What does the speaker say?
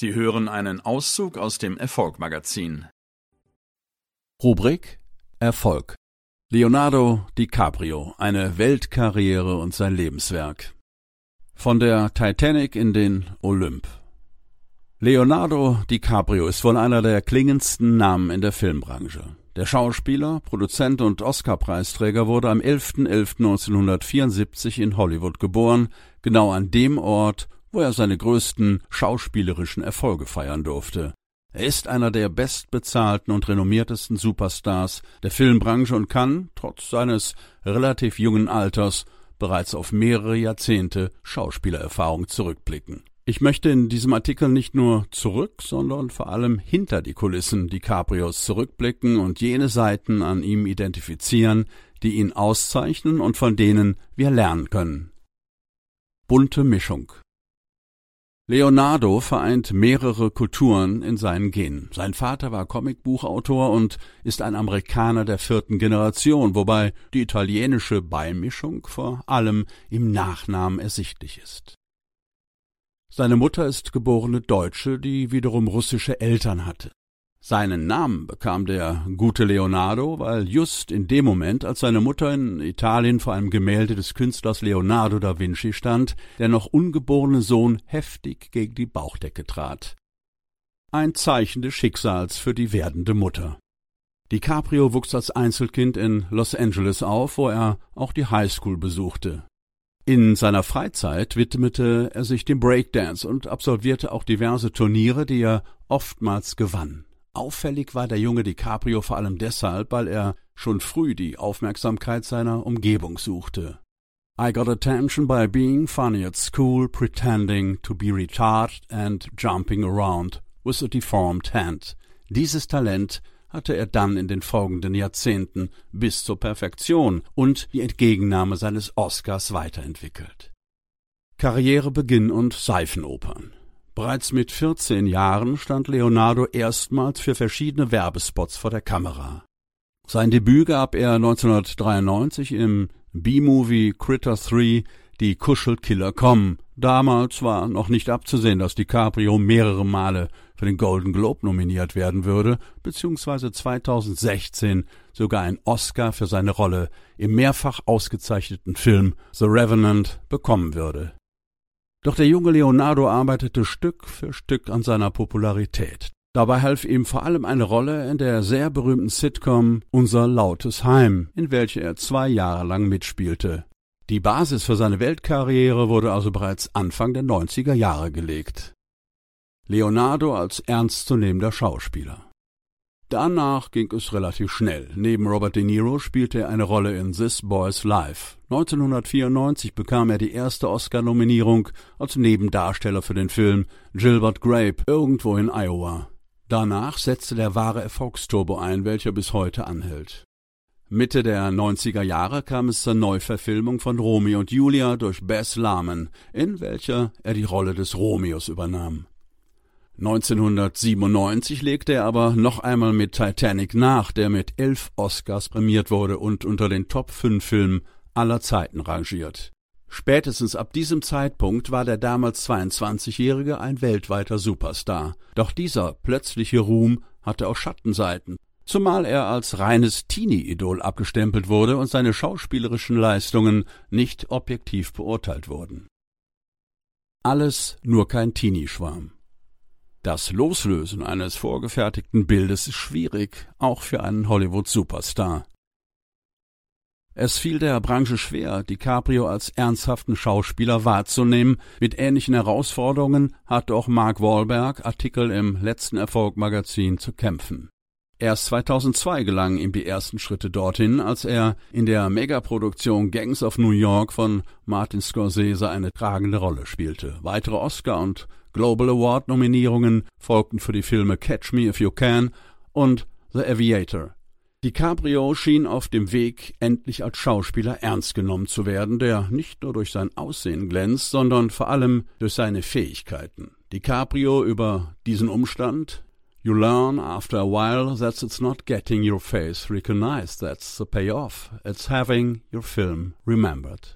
Sie hören einen Auszug aus dem Erfolg-Magazin. Rubrik Erfolg. Leonardo DiCaprio, eine Weltkarriere und sein Lebenswerk. Von der Titanic in den Olymp. Leonardo DiCaprio ist wohl einer der klingendsten Namen in der Filmbranche. Der Schauspieler, Produzent und Oscar-Preisträger wurde am 11.11.1974 in Hollywood geboren, genau an dem Ort, wo er seine größten schauspielerischen Erfolge feiern durfte. Er ist einer der bestbezahlten und renommiertesten Superstars der Filmbranche und kann, trotz seines relativ jungen Alters, bereits auf mehrere Jahrzehnte Schauspielererfahrung zurückblicken. Ich möchte in diesem Artikel nicht nur zurück, sondern vor allem hinter die Kulissen DiCaprios zurückblicken und jene Seiten an ihm identifizieren, die ihn auszeichnen und von denen wir lernen können. Bunte Mischung Leonardo vereint mehrere Kulturen in seinen Genen. Sein Vater war Comicbuchautor und ist ein Amerikaner der vierten Generation, wobei die italienische Beimischung vor allem im Nachnamen ersichtlich ist. Seine Mutter ist geborene Deutsche, die wiederum russische Eltern hatte. Seinen Namen bekam der gute Leonardo, weil just in dem Moment, als seine Mutter in Italien vor einem Gemälde des Künstlers Leonardo da Vinci stand, der noch ungeborene Sohn heftig gegen die Bauchdecke trat. Ein Zeichen des Schicksals für die werdende Mutter. DiCaprio wuchs als Einzelkind in Los Angeles auf, wo er auch die Highschool besuchte. In seiner Freizeit widmete er sich dem Breakdance und absolvierte auch diverse Turniere, die er oftmals gewann. Auffällig war der junge DiCaprio vor allem deshalb, weil er schon früh die Aufmerksamkeit seiner Umgebung suchte. I got attention by being funny at school, pretending to be retarded and jumping around with a deformed hand. Dieses Talent hatte er dann in den folgenden Jahrzehnten bis zur Perfektion und die Entgegennahme seines Oscars weiterentwickelt. Karrierebeginn und Seifenopern. Bereits mit 14 Jahren stand Leonardo erstmals für verschiedene Werbespots vor der Kamera. Sein Debüt gab er 1993 im B-Movie Critter 3 Die Kuschelkiller kommen. Damals war noch nicht abzusehen, dass DiCaprio mehrere Male für den Golden Globe nominiert werden würde, beziehungsweise 2016 sogar einen Oscar für seine Rolle im mehrfach ausgezeichneten Film The Revenant bekommen würde. Doch der junge Leonardo arbeitete Stück für Stück an seiner Popularität. Dabei half ihm vor allem eine Rolle in der sehr berühmten Sitcom Unser lautes Heim, in welcher er zwei Jahre lang mitspielte. Die Basis für seine Weltkarriere wurde also bereits Anfang der 90er Jahre gelegt. Leonardo als ernstzunehmender Schauspieler. Danach ging es relativ schnell. Neben Robert De Niro spielte er eine Rolle in This Boy's Life. 1994 bekam er die erste Oscar-Nominierung als Nebendarsteller für den Film Gilbert Grape irgendwo in Iowa. Danach setzte der wahre Erfolgsturbo ein, welcher bis heute anhält. Mitte der 90er Jahre kam es zur Neuverfilmung von Romeo und Julia durch Bess Lahman, in welcher er die Rolle des Romeos übernahm. 1997 legte er aber noch einmal mit Titanic nach, der mit elf Oscars prämiert wurde und unter den Top 5 Filmen aller Zeiten rangiert. Spätestens ab diesem Zeitpunkt war der damals 22-Jährige ein weltweiter Superstar. Doch dieser plötzliche Ruhm hatte auch Schattenseiten, zumal er als reines Teenie-Idol abgestempelt wurde und seine schauspielerischen Leistungen nicht objektiv beurteilt wurden. Alles nur kein Teenie-Schwarm. Das Loslösen eines vorgefertigten Bildes ist schwierig, auch für einen Hollywood-Superstar. Es fiel der Branche schwer, DiCaprio als ernsthaften Schauspieler wahrzunehmen. Mit ähnlichen Herausforderungen hatte auch Mark Wahlberg Artikel im letzten Erfolg-Magazin zu kämpfen. Erst 2002 gelangen ihm die ersten Schritte dorthin, als er in der Megaproduktion Gangs of New York von Martin Scorsese eine tragende Rolle spielte. Weitere Oscar- und Global Award Nominierungen folgten für die Filme Catch Me If You Can und The Aviator. DiCaprio schien auf dem Weg, endlich als Schauspieler ernst genommen zu werden, der nicht nur durch sein Aussehen glänzt, sondern vor allem durch seine Fähigkeiten. DiCaprio über diesen Umstand You learn after a while that it's not getting your face recognized that's the payoff, it's having your film remembered.